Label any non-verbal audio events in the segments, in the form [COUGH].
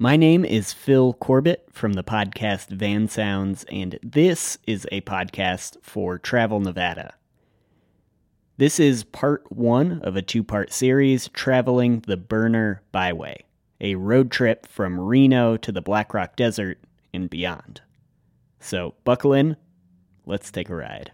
My name is Fil Corbitt from the podcast Van Sounds, and this is a podcast for Travel Nevada. This is part one of a two part series traveling the Burner Byway, a road trip from Reno to the Black Rock Desert and beyond. So, buckle in, let's take a ride.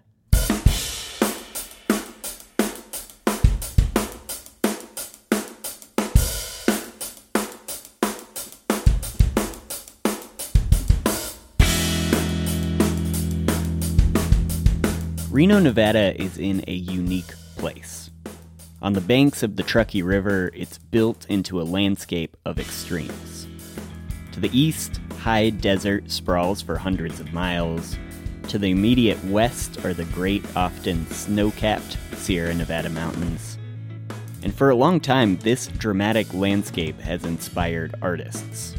Reno, Nevada is in a unique place. On the banks of the Truckee River, it's built into a landscape of extremes. To the east, high desert sprawls for hundreds of miles. To the immediate west are the great, often snow capped Sierra Nevada mountains. And for a long time, this dramatic landscape has inspired artists.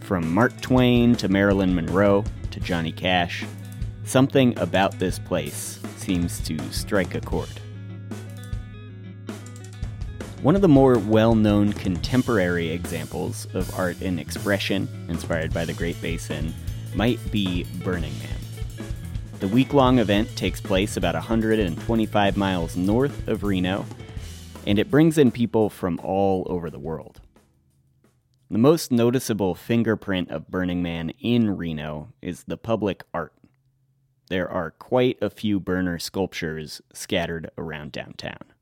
From Mark Twain to Marilyn Monroe to Johnny Cash, something about this place seems to strike a chord. One of the more well known contemporary examples of art and expression inspired by the Great Basin might be Burning Man. The week long event takes place about 125 miles north of Reno, and it brings in people from all over the world. The most noticeable fingerprint of Burning Man in Reno is the public art there are quite a few burner sculptures scattered around downtown.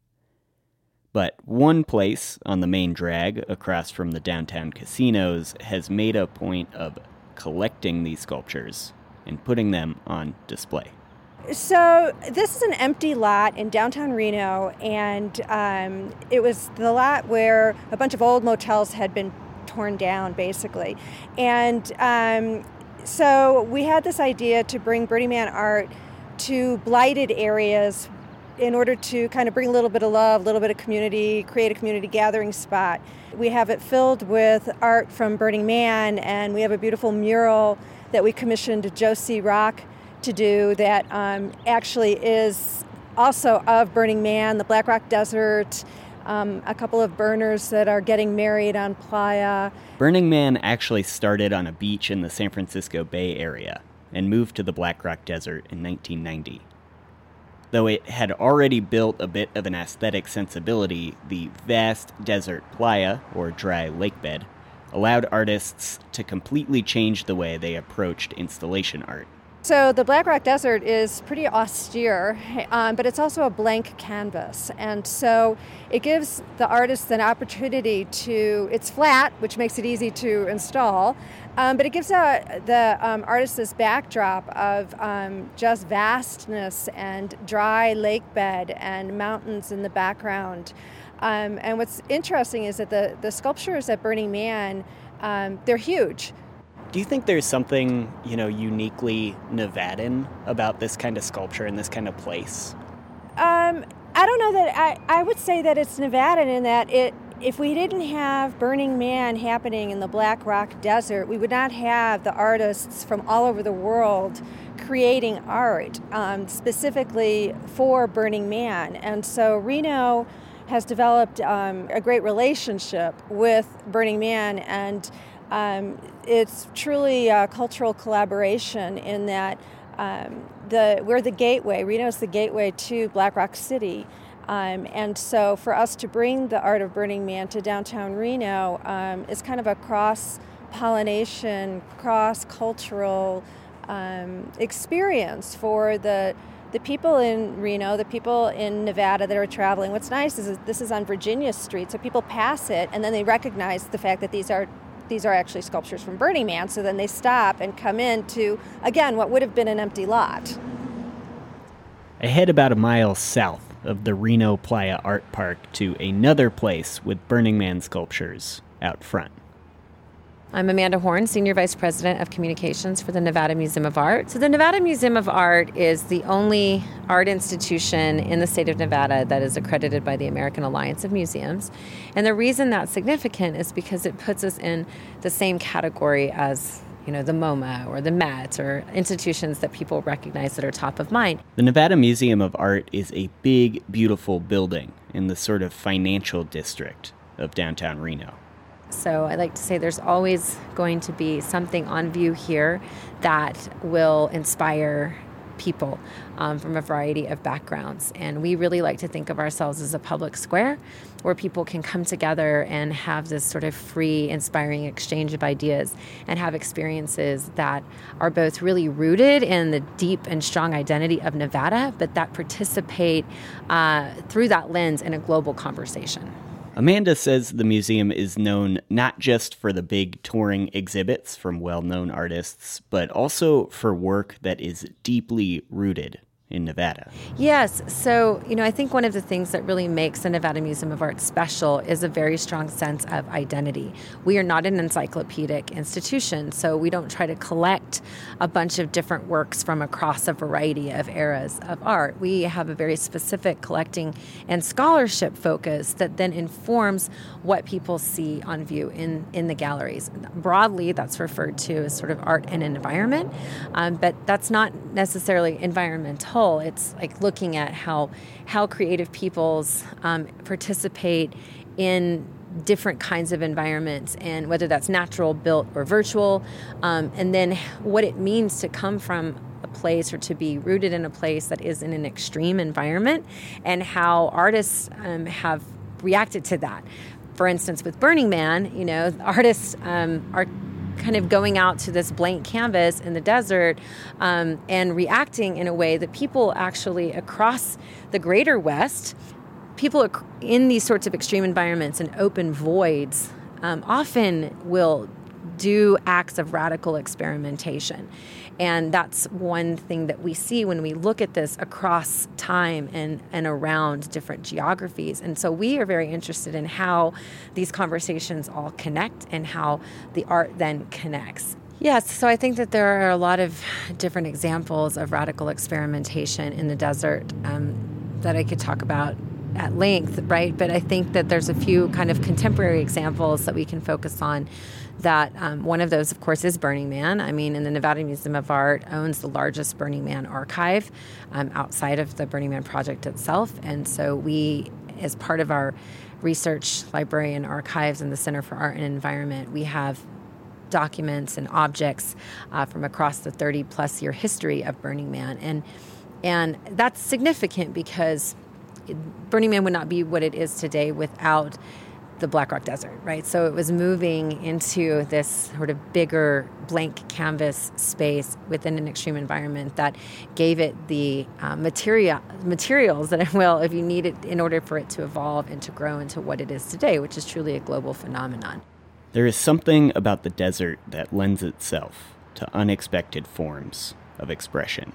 But one place on the main drag across from the downtown casinos has made a point of collecting these sculptures and putting them on display. So, this is an empty lot in downtown Reno, and um, it was the lot where a bunch of old motels had been torn down, basically. And um, so we had this idea to bring Burning Man art to blighted areas in order to kind of bring a little bit of love, a little bit of community, create a community gathering spot. We have it filled with art from Burning Man, and we have a beautiful mural that we commissioned Josie Rock to do that um, actually is also of Burning Man, the Black Rock Desert, um, a couple of burners that are getting married on Playa. Burning Man actually started on a beach in the San Francisco Bay Area and moved to the Black Rock Desert in 1990. Though it had already built a bit of an aesthetic sensibility, the vast desert playa, or dry lake bed, allowed artists to completely change the way they approached installation art. So the Black Rock Desert is pretty austere, um, but it's also a blank canvas. And so it gives the artists an opportunity to, it's flat, which makes it easy to install, um, but it gives uh, the um, artist this backdrop of um, just vastness and dry lake bed and mountains in the background. Um, and what's interesting is that the, the sculptures at Burning Man, um, they're huge. Do you think there's something, you know, uniquely Nevadan about this kind of sculpture and this kind of place? Um, I don't know that I, I would say that it's Nevadan in that it if we didn't have Burning Man happening in the Black Rock Desert, we would not have the artists from all over the world creating art um, specifically for Burning Man. And so Reno has developed um, a great relationship with Burning Man and um, it's truly a cultural collaboration in that um, the we're the gateway. Reno is the gateway to Black Rock City. Um, and so, for us to bring the art of Burning Man to downtown Reno um, is kind of a cross pollination, cross cultural um, experience for the the people in Reno, the people in Nevada that are traveling. What's nice is this is on Virginia Street, so people pass it and then they recognize the fact that these are these are actually sculptures from Burning Man. So then they stop and come into, again, what would have been an empty lot. I head about a mile south of the Reno Playa Art Park to another place with Burning Man sculptures out front. I'm Amanda Horn, Senior Vice President of Communications for the Nevada Museum of Art. So, the Nevada Museum of Art is the only art institution in the state of Nevada that is accredited by the American Alliance of Museums. And the reason that's significant is because it puts us in the same category as you know, the MoMA or the Met or institutions that people recognize that are top of mind. The Nevada Museum of Art is a big, beautiful building in the sort of financial district of downtown Reno. So I like to say there's always going to be something on view here that will inspire people um, from a variety of backgrounds. And we really like to think of ourselves as a public square where people can come together and have this sort of free, inspiring exchange of ideas and have experiences that are both really rooted in the deep and strong identity of Nevada, but that participate uh, through that lens in a global conversation. Amanda says the museum is known not just for the big touring exhibits from well known artists, but also for work that is deeply rooted in Nevada. Yes. So, you know, I think one of the things that really makes the Nevada Museum of Art special is a very strong sense of identity. We are not an encyclopedic institution, so we don't try to collect a bunch of different works from across a variety of eras of art. We have a very specific collecting and scholarship focus that then informs what people see on view in, in the galleries. Broadly, that's referred to as sort of art and environment, um, but that's not necessarily environmental whole. It's like looking at how how creative peoples um, participate in different kinds of environments and whether that's natural, built, or virtual, um, and then what it means to come from a place or to be rooted in a place that is in an extreme environment, and how artists um, have reacted to that. For instance, with Burning Man, you know, artists um, are kind of going out to this blank canvas in the desert um, and reacting in a way that people actually across the greater West, people in these sorts of extreme environments and open voids um, often will do acts of radical experimentation. And that's one thing that we see when we look at this across time and, and around different geographies. And so we are very interested in how these conversations all connect and how the art then connects. Yes, so I think that there are a lot of different examples of radical experimentation in the desert um, that I could talk about at length, right? But I think that there's a few kind of contemporary examples that we can focus on that um, one of those, of course, is Burning Man. I mean, and the Nevada Museum of Art owns the largest Burning Man archive um, outside of the Burning Man project itself. And so we, as part of our research library and archives and the Center for Art and Environment, we have documents and objects uh, from across the 30 plus year history of Burning Man. And, and that's significant because Burning Man would not be what it is today without the Black Rock Desert, right? So it was moving into this sort of bigger blank canvas space within an extreme environment that gave it the uh, material materials that it [LAUGHS] will, if you need it, in order for it to evolve and to grow into what it is today, which is truly a global phenomenon. There is something about the desert that lends itself to unexpected forms of expression.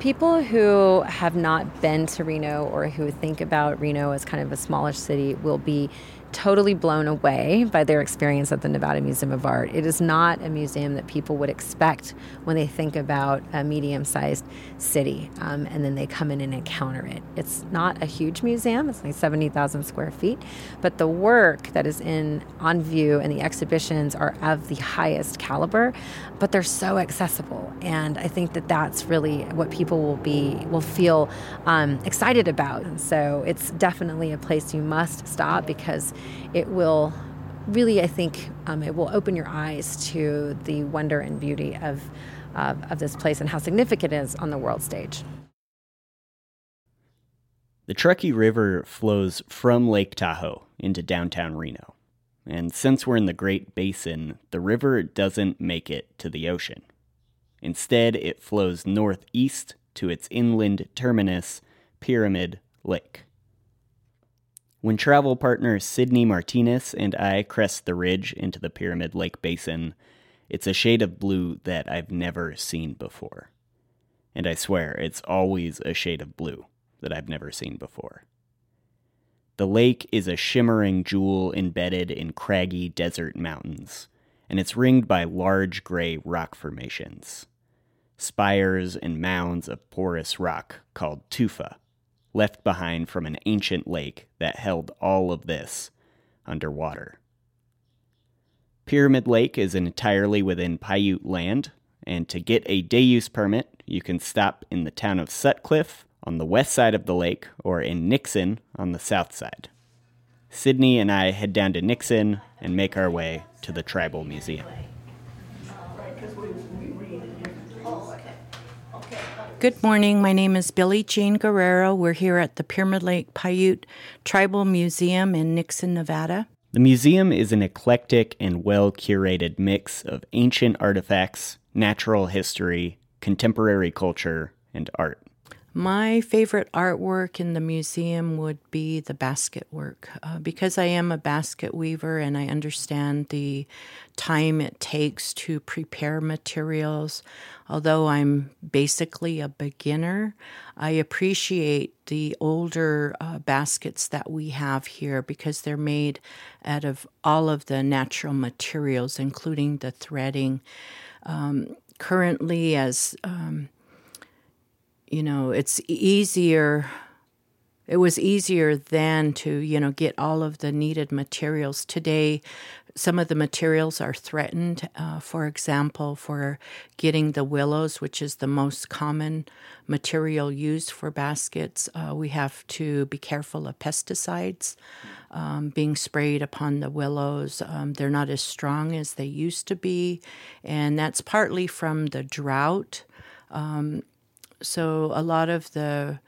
People who have not been to Reno or who think about Reno as kind of a smallish city will be totally blown away by their experience at the Nevada Museum of Art. It is not a museum that people would expect when they think about a medium sized city um, and then they come in and encounter it. It's not a huge museum, it's like 70,000 square feet, but the work that is in on view and the exhibitions are of the highest caliber, but they're so accessible. And I think that that's really what people will be, will feel um, excited about. And so it's definitely a place you must stop because it will really, I think, um, it will open your eyes to the wonder and beauty of, uh, of this place and how significant it is on the world stage. The Truckee River flows from Lake Tahoe into downtown Reno. And since we're in the Great Basin, the river doesn't make it to the ocean. Instead, it flows northeast to its inland terminus, Pyramid Lake. When travel partner Sydney Martinez and I crest the ridge into the Pyramid Lake Basin, it's a shade of blue that I've never seen before. And I swear, it's always a shade of blue that I've never seen before. The lake is a shimmering jewel embedded in craggy desert mountains, and it's ringed by large gray rock formations. Spires and mounds of porous rock called tufa left behind from an ancient lake that held all of this underwater. Pyramid Lake is entirely within Paiute land, and to get a day use permit, you can stop in the town of Sutcliffe on the west side of the lake or in Nixon on the south side. Sydney and I head down to Nixon and make our way to the Tribal Museum. Good morning. My name is Billie Jean Guerrero. We're here at the Pyramid Lake Paiute Tribal Museum in Nixon, Nevada. The museum is an eclectic and well curated mix of ancient artifacts, natural history, contemporary culture, and art. My favorite artwork in the museum would be the basket work. Uh, because I am a basket weaver and I understand the time it takes to prepare materials, although I'm basically a beginner, I appreciate the older uh, baskets that we have here because they're made out of all of the natural materials, including the threading. Um, currently, as um, you know, it's easier. It was easier then to, you know, get all of the needed materials. Today, some of the materials are threatened. Uh, for example, for getting the willows, which is the most common material used for baskets, uh, we have to be careful of pesticides um, being sprayed upon the willows. Um, they're not as strong as they used to be, and that's partly from the drought. Um, so a lot of the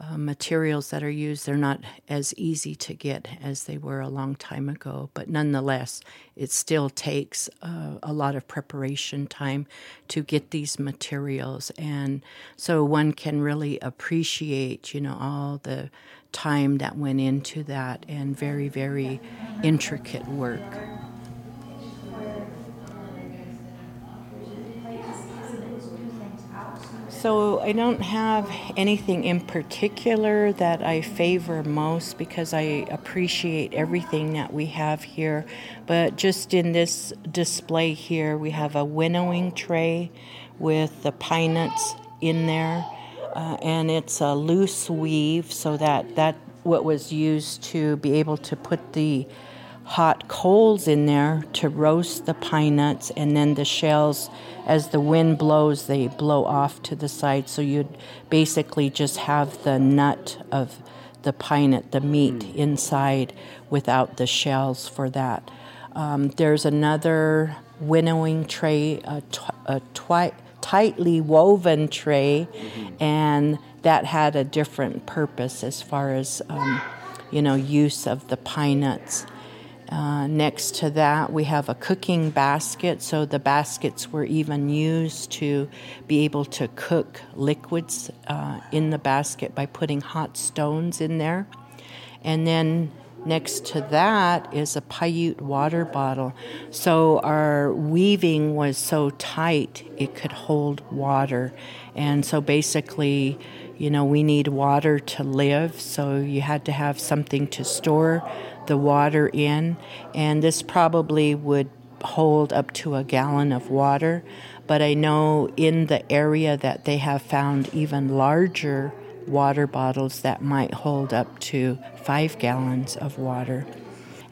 uh, materials that are used they're not as easy to get as they were a long time ago but nonetheless it still takes uh, a lot of preparation time to get these materials. And so one can really appreciate you know all the time that went into that and very very intricate work So I don't have anything in particular that I favor most because I appreciate everything that we have here. But just in this display here, we have a winnowing tray with the pine nuts in there, uh, and it's a loose weave, so that that what was used to be able to put the hot coals in there to roast the pine nuts, and then the shells, as the wind blows, they blow off to the side. So you'd basically just have the nut of the pine nut, the meat mm. inside, without the shells for that. Um, there's another winnowing tray, a, a twi- tightly woven tray, mm-hmm. and that had a different purpose as far as um, you know use of the pine nuts. Uh, next to that, we have a cooking basket. So the baskets were even used to be able to cook liquids uh, in the basket by putting hot stones in there. And then next to that is a Paiute water bottle. So our weaving was so tight it could hold water. And so basically, you know, we need water to live. So you had to have something to store the water in, and this probably would hold up to a gallon of water. But I know in the area that they have found even larger water bottles that might hold up to five gallons of water.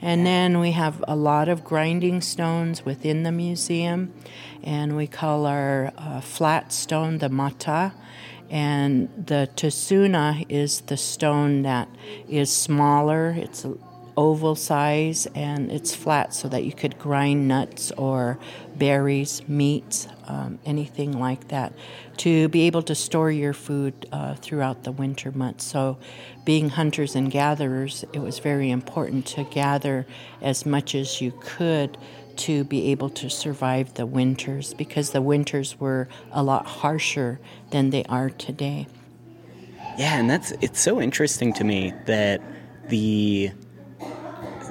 And then we have a lot of grinding stones within the museum, and we call our uh, flat stone the mata. And the tasuna is the stone that is smaller, it's oval size and it's flat so that you could grind nuts or berries, meats, um, anything like that to be able to store your food uh, throughout the winter months. So, being hunters and gatherers, it was very important to gather as much as you could to be able to survive the winters because the winters were a lot harsher than they are today. Yeah, and that's it's so interesting to me that the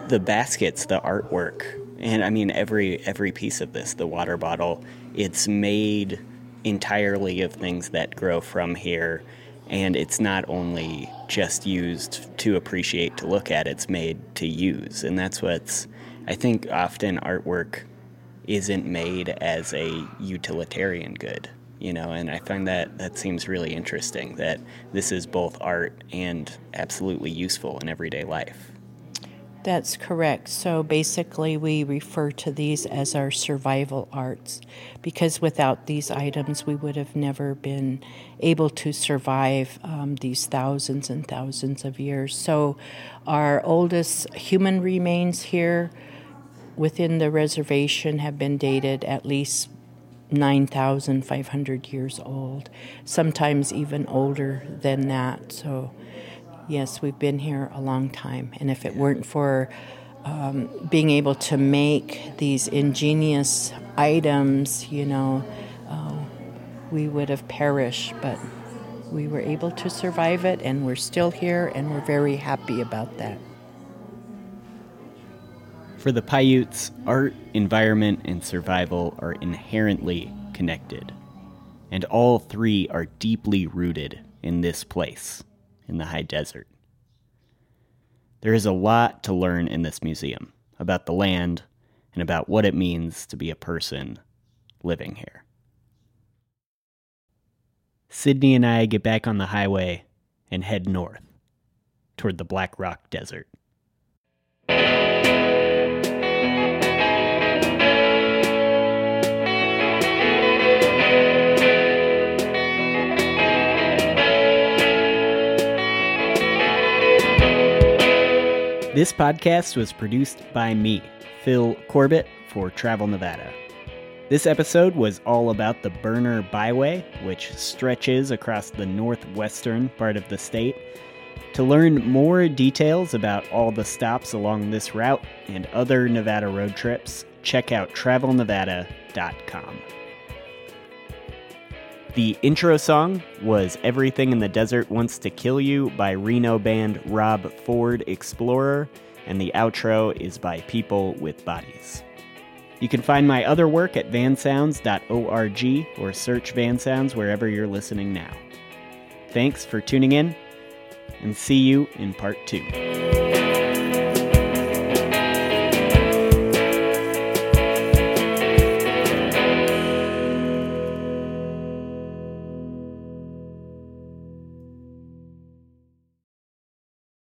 the baskets, the artwork, and I mean every every piece of this, the water bottle, it's made entirely of things that grow from here. And it's not only just used to appreciate to look at it's made to use. And that's what's i think often artwork isn't made as a utilitarian good you know? And i find that that seems really interesting that this is both art and absolutely useful in everyday life that's correct. So basically, we refer to these as our survival arts because without these items, we would have never been able to survive um, these thousands and thousands of years. So, our oldest human remains here within the reservation have been dated at least 9,500 years old, sometimes even older than that. So, yes, we've been here a long time. And if it weren't for um, being able to make these ingenious items, you know, uh, we would have perished. But we were able to survive it, and we're still here, and we're very happy about that. For the Paiutes, art, environment, and survival are inherently connected. And all three are deeply rooted in this place, in the high desert. There is a lot to learn in this museum about the land and about what it means to be a person living here. Sydney and I get back on the highway and head north toward the Black Rock Desert. This podcast was produced by me, Fil Corbitt, for Travel Nevada. This episode was all about the Burner Byway, which stretches across the northwestern part of the state. To learn more details about all the stops along this route and other Nevada road trips, check out travelnevada.com. The intro song was Everything in the Desert Wants to Kill You by Reno band Rob Ford Explorer, and the outro is by People with Bodies. You can find my other work at vansounds.org or search Van Sounds wherever you're listening now. Thanks for tuning in, and see you in part two.